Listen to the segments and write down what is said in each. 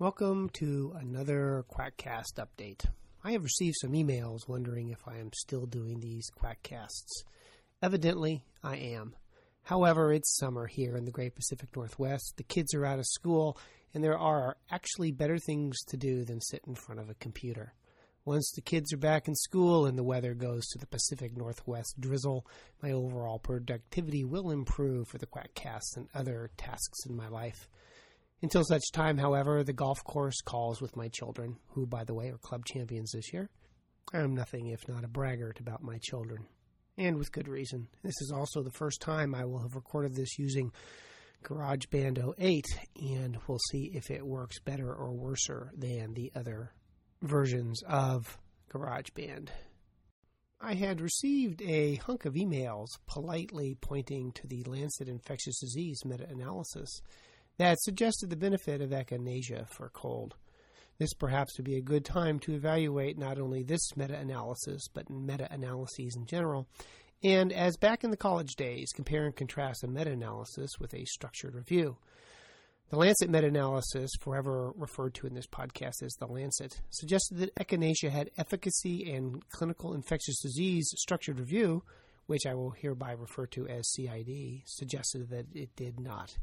Welcome to another Quackcast update. I have received some emails wondering if I am still doing these Quackcasts. Evidently, I am. However, it's summer here in the Great Pacific Northwest. The kids are out of school, and there are actually better things to do than sit in front of a computer. Once the kids are back in school and the weather goes to the Pacific Northwest drizzle, my overall productivity will improve for the Quackcasts and other tasks in my life. Until such time, however, the golf course calls with my children, who, by the way, are club champions this year. I am nothing if not a braggart about my children, and with good reason. This is also the first time I will have recorded this using GarageBand 08, and we'll see if it works better or worser than the other versions of GarageBand. I had received a hunk of emails politely pointing to the Lancet Infectious Disease meta analysis that suggested the benefit of echinacea for cold. This perhaps would be a good time to evaluate not only this meta analysis, but meta analyses in general. And as back in the college days, compare and contrast a meta analysis with a structured review. The Lancet meta analysis, forever referred to in this podcast as the Lancet, suggested that echinacea had efficacy in clinical infectious disease structured review, which I will hereby refer to as CID, suggested that it did not.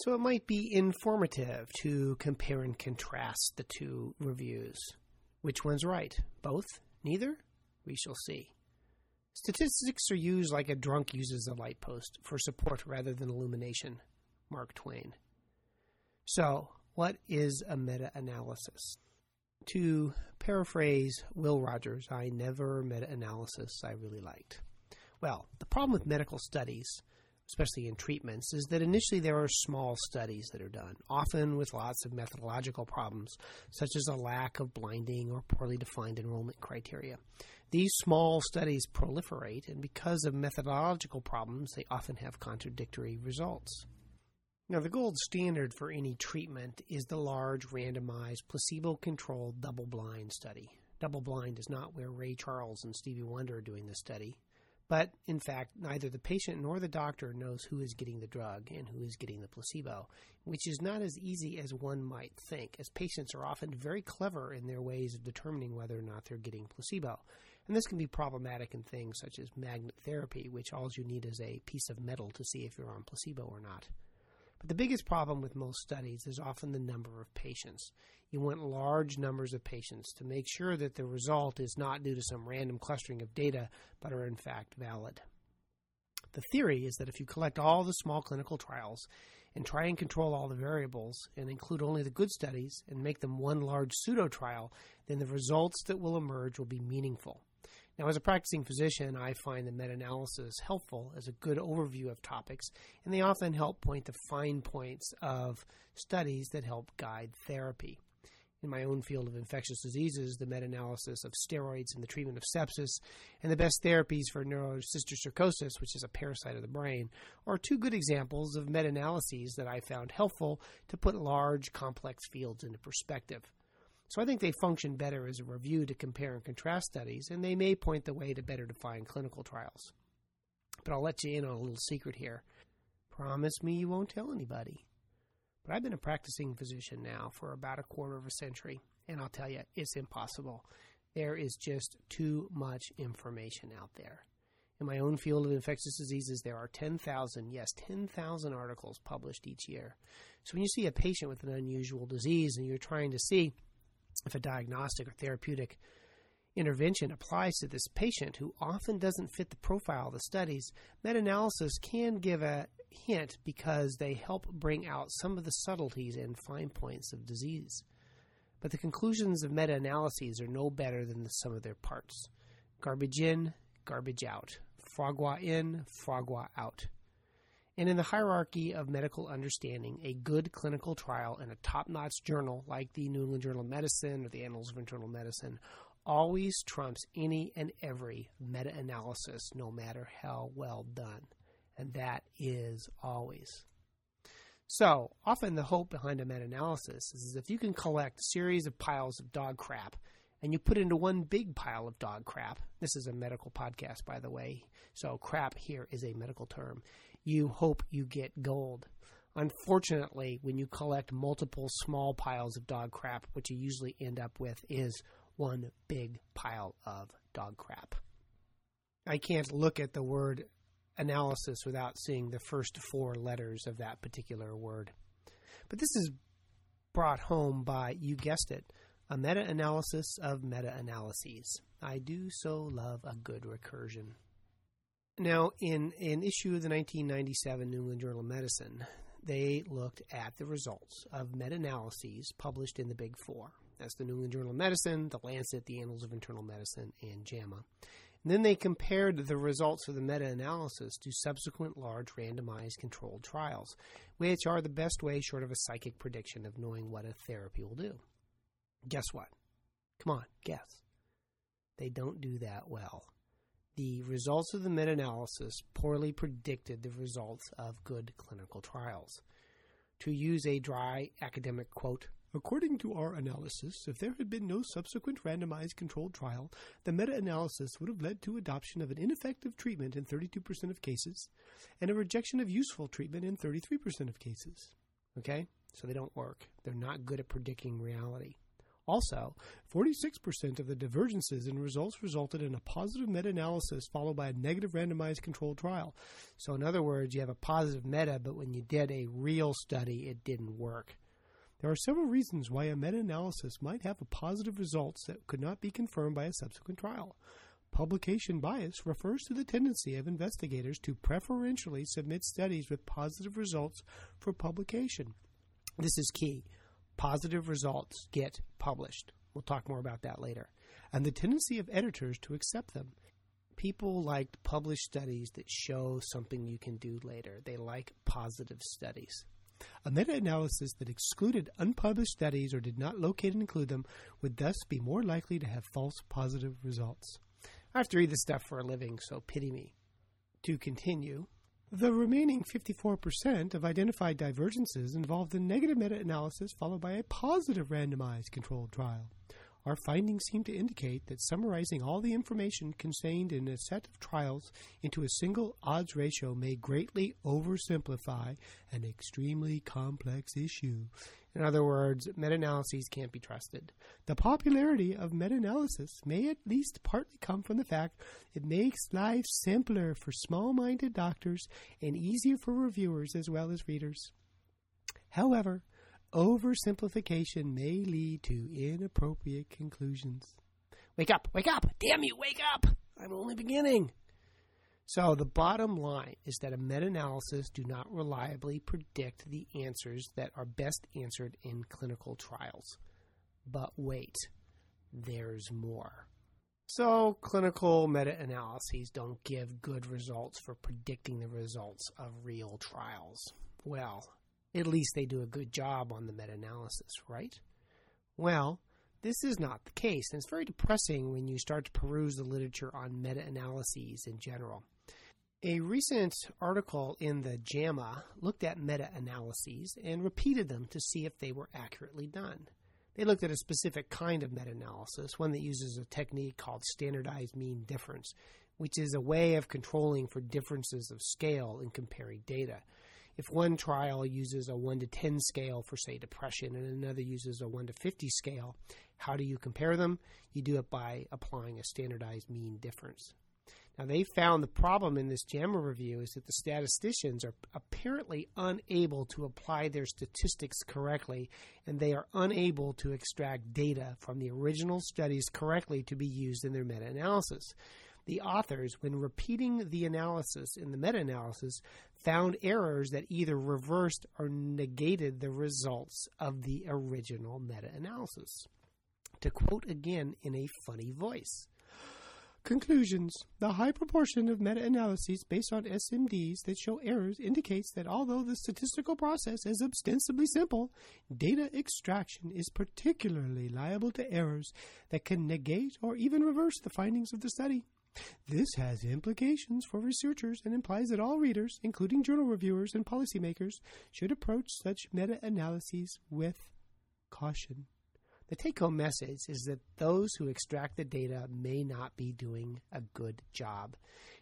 So it might be informative to compare and contrast the two reviews. Which one's right? Both? Neither? We shall see. Statistics are used like a drunk uses a light post for support rather than illumination. Mark Twain. So, what is a meta analysis? To paraphrase Will Rogers, I never meta analysis I really liked. Well, the problem with medical studies especially in treatments, is that initially there are small studies that are done, often with lots of methodological problems, such as a lack of blinding or poorly defined enrollment criteria. These small studies proliferate, and because of methodological problems, they often have contradictory results. Now, the gold standard for any treatment is the large, randomized, placebo controlled, double blind study. Double blind is not where Ray Charles and Stevie Wonder are doing the study. But in fact, neither the patient nor the doctor knows who is getting the drug and who is getting the placebo, which is not as easy as one might think, as patients are often very clever in their ways of determining whether or not they're getting placebo. And this can be problematic in things such as magnet therapy, which all you need is a piece of metal to see if you're on placebo or not. But the biggest problem with most studies is often the number of patients. You want large numbers of patients to make sure that the result is not due to some random clustering of data, but are in fact valid. The theory is that if you collect all the small clinical trials and try and control all the variables and include only the good studies and make them one large pseudo trial, then the results that will emerge will be meaningful. Now, as a practicing physician, I find the meta analysis helpful as a good overview of topics, and they often help point to fine points of studies that help guide therapy. In my own field of infectious diseases, the meta analysis of steroids in the treatment of sepsis and the best therapies for neurocysticercosis, which is a parasite of the brain, are two good examples of meta analyses that I found helpful to put large, complex fields into perspective. So I think they function better as a review to compare and contrast studies, and they may point the way to better define clinical trials. But I'll let you in on a little secret here. Promise me you won't tell anybody. But I've been a practicing physician now for about a quarter of a century, and I'll tell you, it's impossible. There is just too much information out there. In my own field of infectious diseases, there are 10,000, yes, 10,000 articles published each year. So when you see a patient with an unusual disease and you're trying to see if a diagnostic or therapeutic intervention applies to this patient who often doesn't fit the profile of the studies, meta analysis can give a hint because they help bring out some of the subtleties and fine points of disease. But the conclusions of meta analyses are no better than the sum of their parts garbage in, garbage out, fragua in, fragua out. And in the hierarchy of medical understanding, a good clinical trial in a top notch journal like the New England Journal of Medicine or the Annals of Internal Medicine always trumps any and every meta analysis, no matter how well done. And that is always. So, often the hope behind a meta analysis is if you can collect a series of piles of dog crap and you put it into one big pile of dog crap. This is a medical podcast, by the way, so crap here is a medical term you hope you get gold. Unfortunately, when you collect multiple small piles of dog crap, what you usually end up with is one big pile of dog crap. I can't look at the word analysis without seeing the first four letters of that particular word. But this is brought home by, you guessed it, a meta analysis of meta analyses. I do so love a good recursion. Now, in an issue of the 1997 New England Journal of Medicine, they looked at the results of meta analyses published in the Big Four. That's the New England Journal of Medicine, the Lancet, the Annals of Internal Medicine, and JAMA. And then they compared the results of the meta analysis to subsequent large randomized controlled trials, which are the best way, short of a psychic prediction, of knowing what a therapy will do. Guess what? Come on, guess. They don't do that well. The results of the meta analysis poorly predicted the results of good clinical trials. To use a dry academic quote, According to our analysis, if there had been no subsequent randomized controlled trial, the meta analysis would have led to adoption of an ineffective treatment in 32% of cases and a rejection of useful treatment in 33% of cases. Okay? So they don't work. They're not good at predicting reality. Also, 46% of the divergences in results resulted in a positive meta analysis followed by a negative randomized controlled trial. So, in other words, you have a positive meta, but when you did a real study, it didn't work. There are several reasons why a meta analysis might have a positive results that could not be confirmed by a subsequent trial. Publication bias refers to the tendency of investigators to preferentially submit studies with positive results for publication. This is key. Positive results get published. We'll talk more about that later. And the tendency of editors to accept them. People like published studies that show something you can do later. They like positive studies. A meta analysis that excluded unpublished studies or did not locate and include them would thus be more likely to have false positive results. I have to read this stuff for a living, so pity me. To continue, the remaining 54% of identified divergences involved a negative meta analysis followed by a positive randomized controlled trial. Our findings seem to indicate that summarizing all the information contained in a set of trials into a single odds ratio may greatly oversimplify an extremely complex issue. In other words, meta analyses can't be trusted. The popularity of meta analysis may at least partly come from the fact it makes life simpler for small minded doctors and easier for reviewers as well as readers. However, Oversimplification may lead to inappropriate conclusions. Wake up! Wake up! Damn you! Wake up! I'm only beginning. So the bottom line is that a meta-analysis do not reliably predict the answers that are best answered in clinical trials. But wait, there's more. So clinical meta-analyses don't give good results for predicting the results of real trials. Well, at least they do a good job on the meta analysis, right? Well, this is not the case, and it's very depressing when you start to peruse the literature on meta analyses in general. A recent article in the JAMA looked at meta analyses and repeated them to see if they were accurately done. They looked at a specific kind of meta analysis, one that uses a technique called standardized mean difference, which is a way of controlling for differences of scale in comparing data if one trial uses a 1 to 10 scale for, say, depression and another uses a 1 to 50 scale, how do you compare them? You do it by applying a standardized mean difference. Now, they found the problem in this JAMA review is that the statisticians are apparently unable to apply their statistics correctly, and they are unable to extract data from the original studies correctly to be used in their meta analysis. The authors, when repeating the analysis in the meta analysis, found errors that either reversed or negated the results of the original meta analysis. To quote again in a funny voice. Conclusions. The high proportion of meta analyses based on SMDs that show errors indicates that although the statistical process is ostensibly simple, data extraction is particularly liable to errors that can negate or even reverse the findings of the study. This has implications for researchers and implies that all readers, including journal reviewers and policymakers, should approach such meta analyses with caution. The take home message is that those who extract the data may not be doing a good job.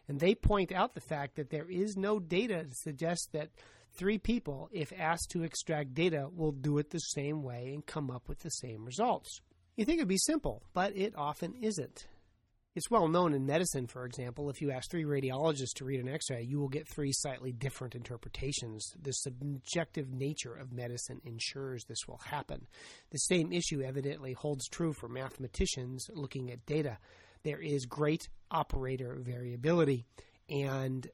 And they point out the fact that there is no data to suggest that Three people, if asked to extract data, will do it the same way and come up with the same results. You think it'd be simple, but it often isn't. It's well known in medicine, for example, if you ask three radiologists to read an x ray, you will get three slightly different interpretations. The subjective nature of medicine ensures this will happen. The same issue evidently holds true for mathematicians looking at data. There is great operator variability, and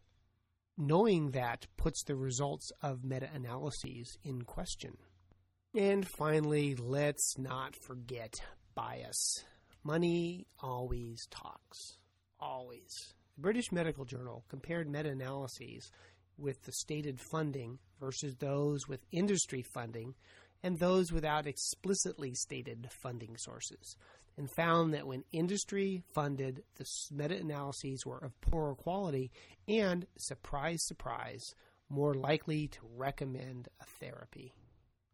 knowing that puts the results of meta analyses in question. And finally, let's not forget bias. Money always talks. Always. The British Medical Journal compared meta analyses with the stated funding versus those with industry funding and those without explicitly stated funding sources, and found that when industry funded, the meta analyses were of poorer quality and, surprise, surprise, more likely to recommend a therapy.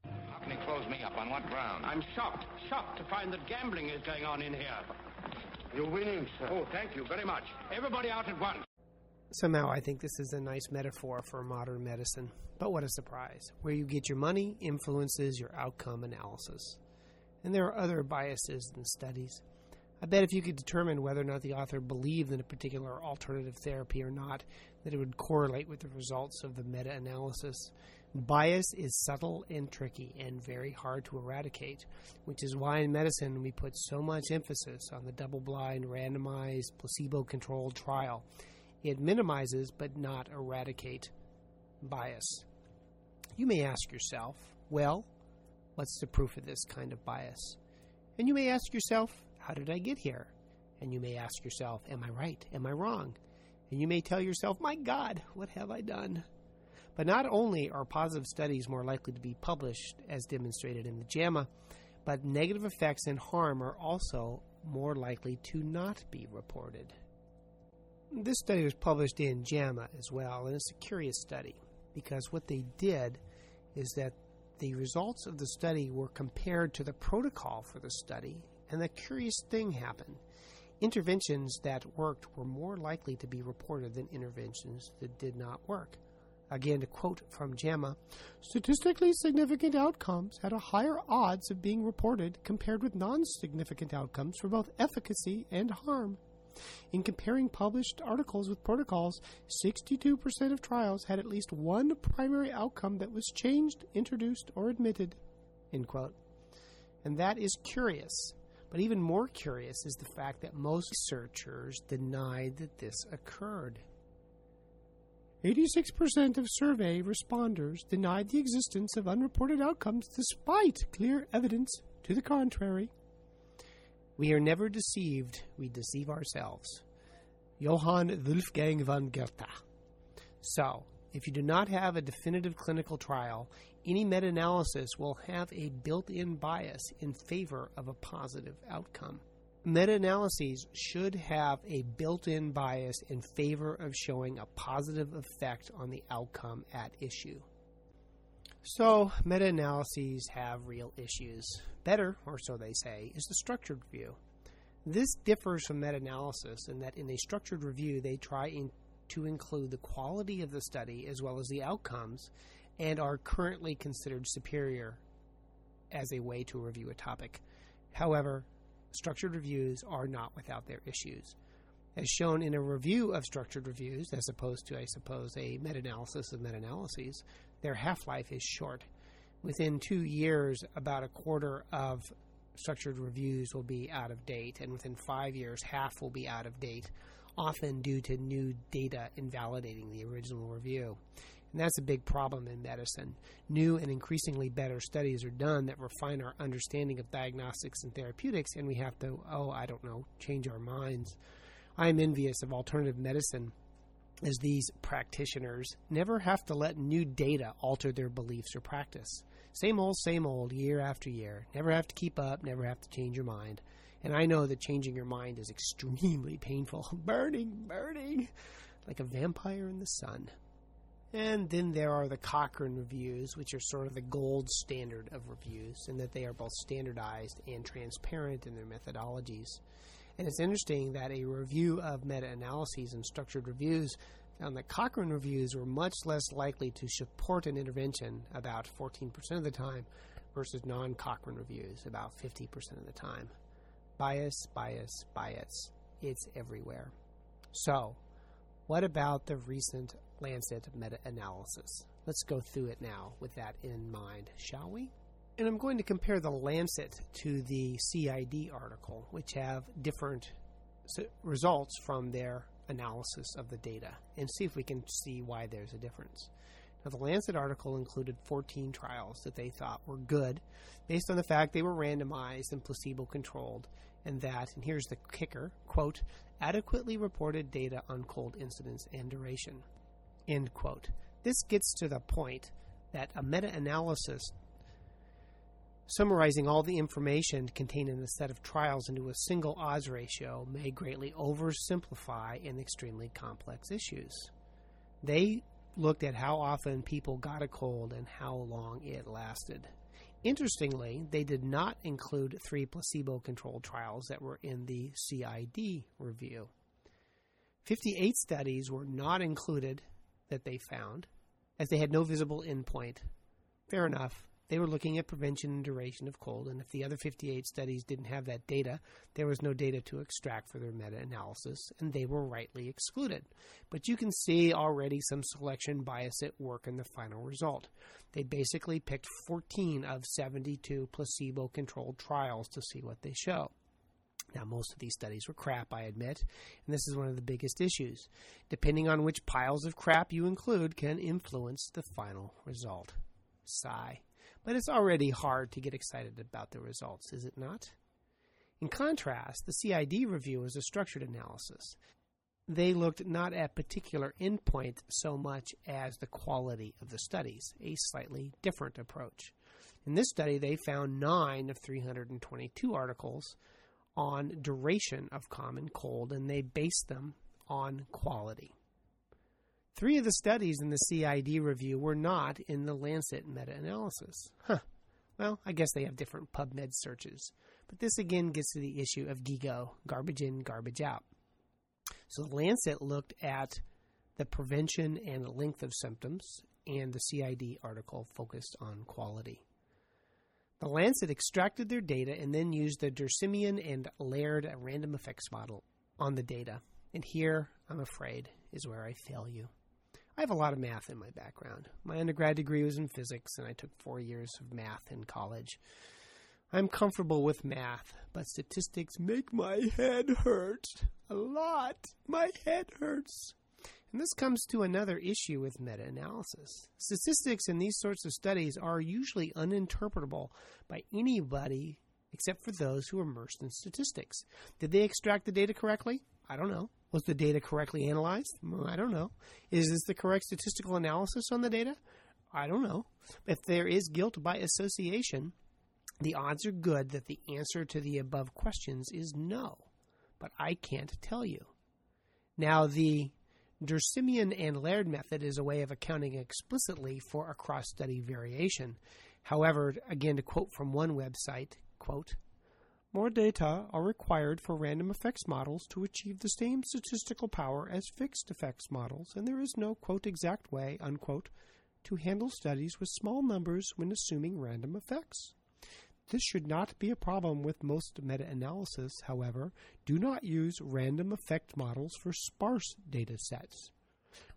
How can he close me up? On what ground? I'm shocked, shocked to find that gambling is going on in here. You're winning, sir. Oh, thank you very much. Everybody out at once. Somehow, I think this is a nice metaphor for modern medicine. But what a surprise. Where you get your money influences your outcome analysis. And there are other biases in studies. I bet if you could determine whether or not the author believed in a particular alternative therapy or not, that it would correlate with the results of the meta analysis. Bias is subtle and tricky and very hard to eradicate, which is why in medicine we put so much emphasis on the double blind, randomized, placebo controlled trial. It minimizes but not eradicate bias. You may ask yourself, well, what's the proof of this kind of bias? And you may ask yourself, how did I get here? And you may ask yourself, am I right? Am I wrong? And you may tell yourself, my God, what have I done? But not only are positive studies more likely to be published, as demonstrated in the JAMA, but negative effects and harm are also more likely to not be reported. This study was published in JAMA as well, and it's a curious study because what they did is that the results of the study were compared to the protocol for the study, and a curious thing happened. Interventions that worked were more likely to be reported than interventions that did not work. Again, to quote from JAMA, statistically significant outcomes had a higher odds of being reported compared with non significant outcomes for both efficacy and harm. In comparing published articles with protocols, 62% of trials had at least one primary outcome that was changed, introduced, or admitted. And that is curious. But even more curious is the fact that most researchers denied that this occurred. 86% of survey responders denied the existence of unreported outcomes despite clear evidence to the contrary. We are never deceived, we deceive ourselves. Johann Wolfgang von Goethe. So, if you do not have a definitive clinical trial, any meta analysis will have a built in bias in favor of a positive outcome. Meta analyses should have a built in bias in favor of showing a positive effect on the outcome at issue. So, meta analyses have real issues. Better, or so they say, is the structured review. This differs from meta analysis in that in a structured review, they try in, to include the quality of the study as well as the outcomes and are currently considered superior as a way to review a topic. However, structured reviews are not without their issues. As shown in a review of structured reviews, as opposed to, I suppose, a meta analysis of meta analyses, their half life is short. Within two years, about a quarter of structured reviews will be out of date, and within five years, half will be out of date, often due to new data invalidating the original review. And that's a big problem in medicine. New and increasingly better studies are done that refine our understanding of diagnostics and therapeutics, and we have to, oh, I don't know, change our minds. I am envious of alternative medicine as these practitioners never have to let new data alter their beliefs or practice. Same old, same old, year after year. Never have to keep up, never have to change your mind. And I know that changing your mind is extremely painful. burning, burning, like a vampire in the sun. And then there are the Cochrane reviews, which are sort of the gold standard of reviews, in that they are both standardized and transparent in their methodologies. And it's interesting that a review of meta analyses and structured reviews found that Cochrane reviews were much less likely to support an intervention about 14% of the time versus non Cochrane reviews about 50% of the time. Bias, bias, bias. It's everywhere. So, what about the recent Lancet meta analysis? Let's go through it now with that in mind, shall we? And I'm going to compare the Lancet to the CID article, which have different results from their analysis of the data, and see if we can see why there's a difference. Now, the Lancet article included 14 trials that they thought were good based on the fact they were randomized and placebo controlled, and that, and here's the kicker, quote, adequately reported data on cold incidence and duration, end quote. This gets to the point that a meta analysis summarizing all the information contained in a set of trials into a single odds ratio may greatly oversimplify an extremely complex issues. They looked at how often people got a cold and how long it lasted. Interestingly, they did not include three placebo controlled trials that were in the CID review. 58 studies were not included that they found, as they had no visible endpoint. Fair enough. They were looking at prevention and duration of cold, and if the other 58 studies didn't have that data, there was no data to extract for their meta analysis, and they were rightly excluded. But you can see already some selection bias at work in the final result. They basically picked 14 of 72 placebo controlled trials to see what they show. Now, most of these studies were crap, I admit, and this is one of the biggest issues. Depending on which piles of crap you include, can influence the final result. Sigh. But it's already hard to get excited about the results, is it not? In contrast, the CID review is a structured analysis. They looked not at particular endpoints so much as the quality of the studies, a slightly different approach. In this study, they found 9 of 322 articles on duration of common cold, and they based them on quality. Three of the studies in the CID review were not in the Lancet meta analysis. Huh. Well, I guess they have different PubMed searches. But this again gets to the issue of GIGO garbage in, garbage out. So the Lancet looked at the prevention and length of symptoms, and the CID article focused on quality. The Lancet extracted their data and then used the DerSimonian and Laird random effects model on the data. And here, I'm afraid, is where I fail you. I have a lot of math in my background. My undergrad degree was in physics, and I took four years of math in college. I'm comfortable with math, but statistics make my head hurt. A lot. My head hurts. And this comes to another issue with meta analysis. Statistics in these sorts of studies are usually uninterpretable by anybody except for those who are immersed in statistics. Did they extract the data correctly? I don't know. Was the data correctly analyzed? Mm, I don't know. Is this the correct statistical analysis on the data? I don't know. If there is guilt by association, the odds are good that the answer to the above questions is no. But I can't tell you. Now, the DerSimonian and Laird method is a way of accounting explicitly for a cross study variation. However, again, to quote from one website, quote, more data are required for random effects models to achieve the same statistical power as fixed effects models, and there is no, quote, exact way, unquote, to handle studies with small numbers when assuming random effects. This should not be a problem with most meta analysis, however. Do not use random effect models for sparse data sets.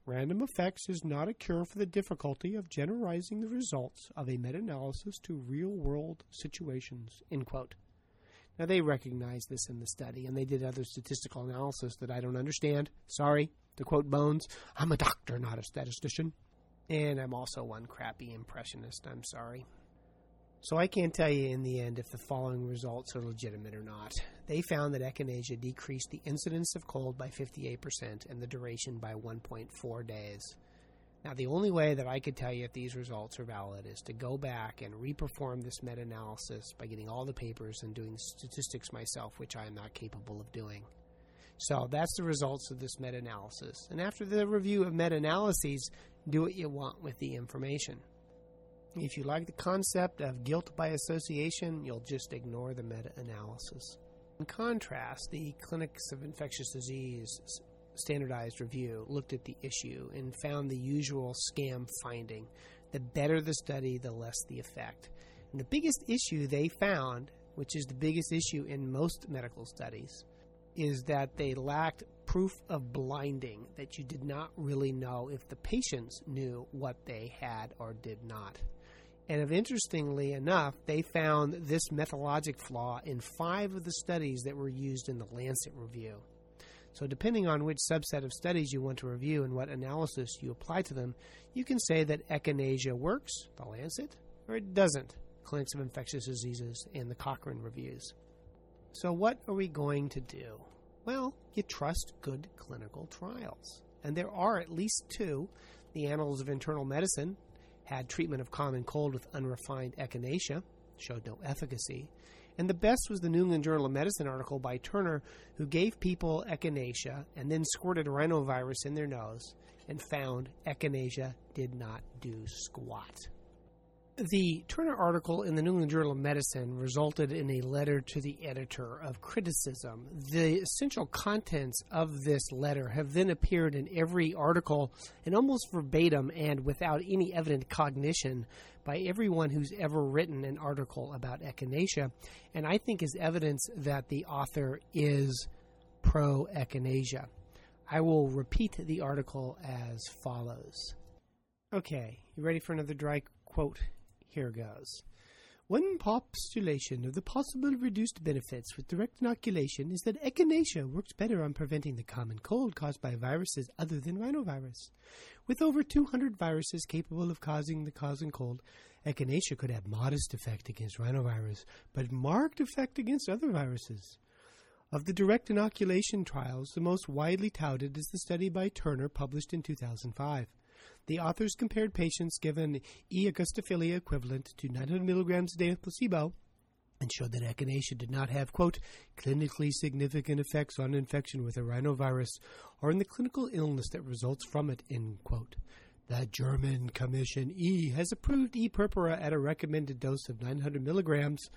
Random effects is not a cure for the difficulty of generalizing the results of a meta analysis to real world situations. Now, they recognized this in the study, and they did other statistical analysis that I don't understand. Sorry, to quote Bones, I'm a doctor, not a statistician. And I'm also one crappy impressionist, I'm sorry. So I can't tell you in the end if the following results are legitimate or not. They found that echinacea decreased the incidence of cold by 58% and the duration by 1.4 days. Now, the only way that I could tell you if these results are valid is to go back and reperform this meta analysis by getting all the papers and doing statistics myself, which I am not capable of doing. So, that's the results of this meta analysis. And after the review of meta analyses, do what you want with the information. If you like the concept of guilt by association, you'll just ignore the meta analysis. In contrast, the Clinics of Infectious Disease standardized review looked at the issue and found the usual scam finding. The better the study, the less the effect. And the biggest issue they found, which is the biggest issue in most medical studies, is that they lacked proof of blinding, that you did not really know if the patients knew what they had or did not. And if interestingly enough, they found this methodologic flaw in five of the studies that were used in the Lancet review. So, depending on which subset of studies you want to review and what analysis you apply to them, you can say that echinacea works, the Lancet, or it doesn't, Clinics of Infectious Diseases and the Cochrane reviews. So, what are we going to do? Well, you trust good clinical trials. And there are at least two. The Annals of Internal Medicine treatment of common cold with unrefined echinacea, showed no efficacy. And the best was the New England Journal of Medicine article by Turner, who gave people echinacea and then squirted rhinovirus in their nose and found echinacea did not do squat. The Turner article in the New England Journal of Medicine resulted in a letter to the editor of criticism. The essential contents of this letter have then appeared in every article and almost verbatim and without any evident cognition by everyone who's ever written an article about echinacea, and I think is evidence that the author is pro echinacea. I will repeat the article as follows. Okay, you ready for another dry quote? Here goes. One postulation of the possible reduced benefits with direct inoculation is that echinacea works better on preventing the common cold caused by viruses other than rhinovirus. With over 200 viruses capable of causing the common cold, echinacea could have modest effect against rhinovirus, but marked effect against other viruses. Of the direct inoculation trials, the most widely touted is the study by Turner published in 2005. The authors compared patients given E. angustifolia equivalent to 900 milligrams a day of placebo and showed that echinacea did not have, quote, clinically significant effects on infection with a rhinovirus or in the clinical illness that results from it, end quote. The German Commission E has approved E. purpurea at a recommended dose of 900 milligrams,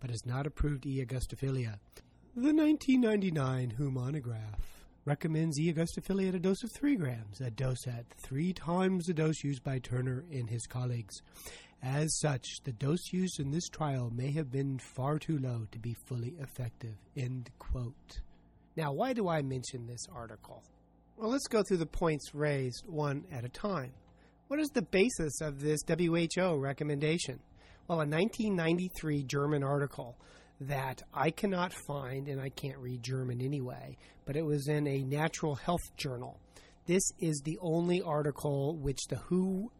but has not approved E. angustifolia. The 1999 WHO monograph recommends E. angustifolia at a dose of 3 grams, a dose at three times the dose used by Turner and his colleagues. As such, the dose used in this trial may have been far too low to be fully effective. End quote. Now, why do I mention this article? Well, let's go through the points raised one at a time. What is the basis of this WHO recommendation? Well, a 1993 German article that I cannot find, and I can't read German anyway, but it was in a natural health journal. This is the only article which the WHO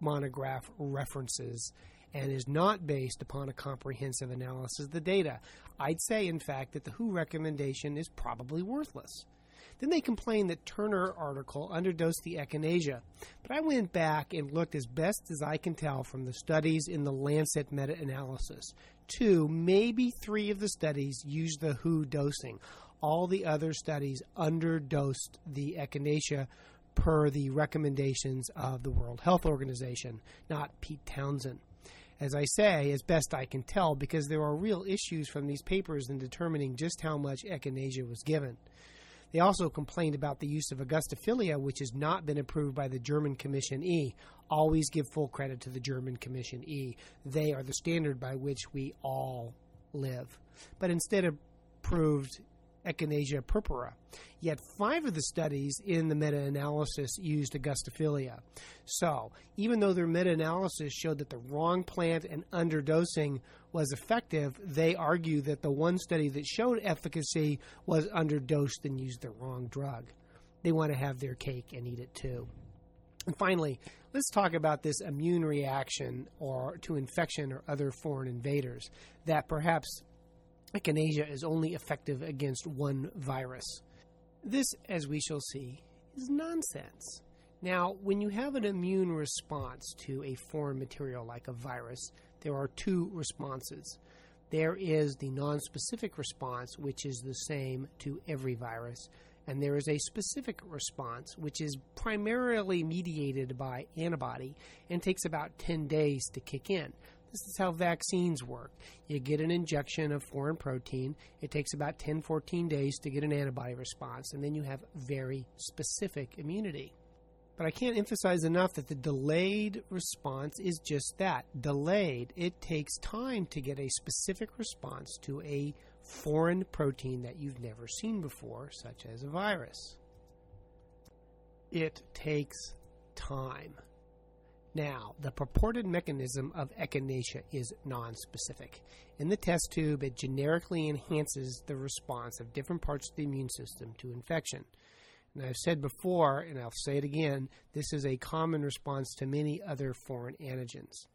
monograph references and is not based upon a comprehensive analysis of the data. I'd say, in fact, that the WHO recommendation is probably worthless. Then they complained that Turner article underdosed the echinacea. But I went back and looked as best as I can tell from the studies in the Lancet meta analysis. Two, maybe three of the studies used the WHO dosing. All the other studies underdosed the echinacea per the recommendations of the World Health Organization, not Pete Townshend. as I say, as best I can tell, because there are real issues from these papers in determining just how much echinacea was given. They also complained about the use of Angustifolia, which has not been approved by the German Commission E. Always give full credit to the German Commission E. They are the standard by which we all live. But instead of approved Echinacea purpurea. Yet five of the studies in the meta analysis used Angustifolia. So, even though their meta analysis showed that the wrong plant and underdosing was effective, they argue that the one study that showed efficacy was underdosed and used the wrong drug. They want to have their cake and eat it too. And finally, let's talk about this immune reaction or to infection or other foreign invaders that perhaps echinacea is only effective against one virus. This, as we shall see, is nonsense. Now, when you have an immune response to a foreign material like a virus, there are two responses. There is the nonspecific response, which is the same to every virus, and there is a specific response, which is primarily mediated by antibody and takes about 10 days to kick in. This is how vaccines work. You get an injection of foreign protein. It takes about 10, 14 days to get an antibody response, and then you have very specific immunity. But I can't emphasize enough that the delayed response is just that delayed. It takes time to get a specific response to a foreign protein that you've never seen before, such as a virus. It takes time. Now, the purported mechanism of echinacea is nonspecific. In the test tube, it generically enhances the response of different parts of the immune system to infection. And I've said before, and I'll say it again, this is a common response to many other foreign antigens.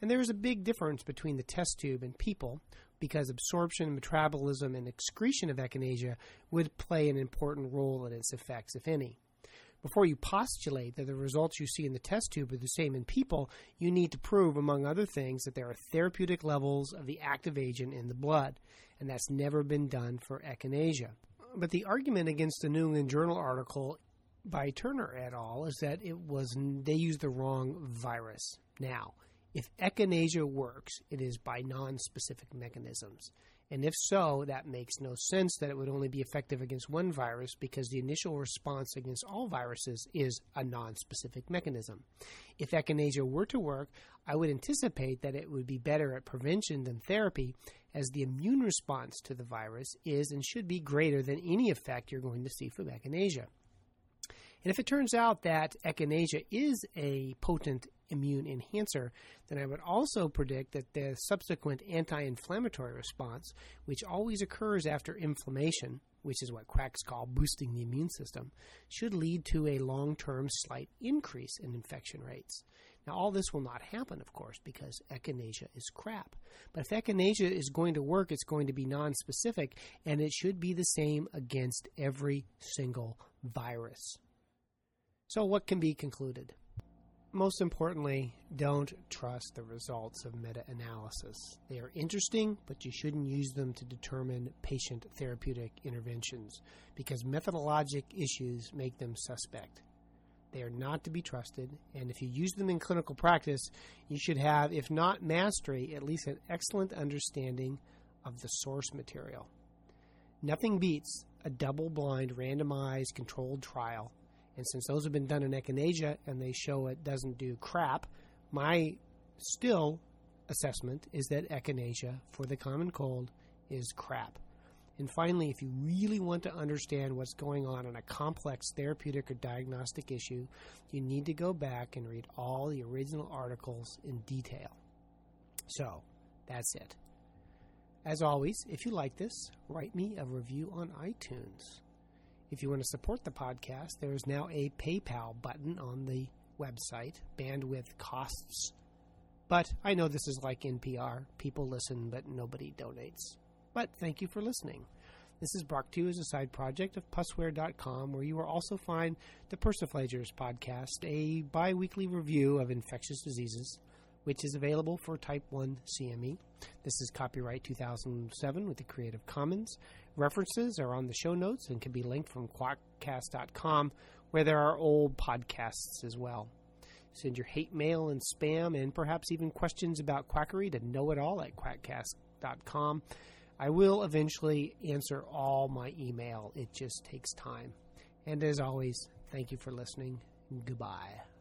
And there is a big difference between the test tube and people because absorption, metabolism, and excretion of echinacea would play an important role in its effects, if any. Before you postulate that the results you see in the test tube are the same in people, you need to prove, among other things, that there are therapeutic levels of the active agent in the blood, and that's never been done for echinacea. But the argument against the New England Journal article by Turner et al. is that it was they used the wrong virus. Now, if echinacea works, it is by non-specific mechanisms. And if so, that makes no sense that it would only be effective against one virus because the initial response against all viruses is a non-specific mechanism. If echinacea were to work, I would anticipate that it would be better at prevention than therapy as the immune response to the virus is and should be greater than any effect you're going to see from echinacea. And if it turns out that echinacea is a potent immune enhancer, then I would also predict that the subsequent anti inflammatory response, which always occurs after inflammation, which is what quacks call boosting the immune system, should lead to a long term slight increase in infection rates. Now, all this will not happen, of course, because echinacea is crap. But if echinacea is going to work, it's going to be nonspecific, and it should be the same against every single virus. So, what can be concluded? Most importantly, don't trust the results of meta analysis. They are interesting, but you shouldn't use them to determine patient therapeutic interventions because methodologic issues make them suspect. They are not to be trusted, and if you use them in clinical practice, you should have, if not mastery, at least an excellent understanding of the source material. Nothing beats a double blind, randomized, controlled trial and since those have been done in echinacea and they show it doesn't do crap, my still assessment is that echinacea for the common cold is crap. And finally, if you really want to understand what's going on in a complex therapeutic or diagnostic issue, you need to go back and read all the original articles in detail. So, that's it. As always, if you like this, write me a review on iTunes. If you want to support the podcast, there is now a PayPal button on the website. Bandwidth costs. But I know this is like NPR. People listen, but nobody donates. But thank you for listening. This is brought to you as a side project of Pusware.com, where you will also find the Persiflagers podcast, a bi weekly review of infectious diseases, which is available for Type 1 CME. This is copyright 2007 with the Creative Commons. References are on the show notes and can be linked from quackcast.com, where there are old podcasts as well. Send your hate mail and spam and perhaps even questions about quackery to know it all at quackcast.com. I will eventually answer all my email. It just takes time. And as always, thank you for listening. Goodbye.